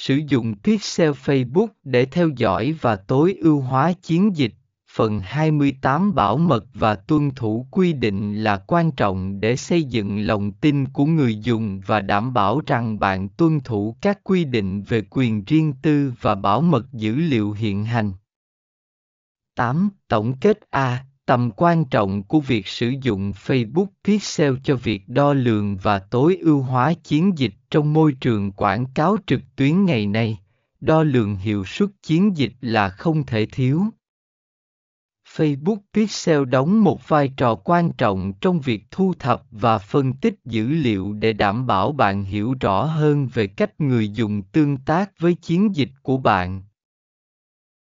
Sử dụng Pixel Facebook để theo dõi và tối ưu hóa chiến dịch. Phần 28 Bảo mật và tuân thủ quy định là quan trọng để xây dựng lòng tin của người dùng và đảm bảo rằng bạn tuân thủ các quy định về quyền riêng tư và bảo mật dữ liệu hiện hành. 8. Tổng kết A. Tầm quan trọng của việc sử dụng Facebook Pixel cho việc đo lường và tối ưu hóa chiến dịch trong môi trường quảng cáo trực tuyến ngày nay, đo lường hiệu suất chiến dịch là không thể thiếu. Facebook Pixel đóng một vai trò quan trọng trong việc thu thập và phân tích dữ liệu để đảm bảo bạn hiểu rõ hơn về cách người dùng tương tác với chiến dịch của bạn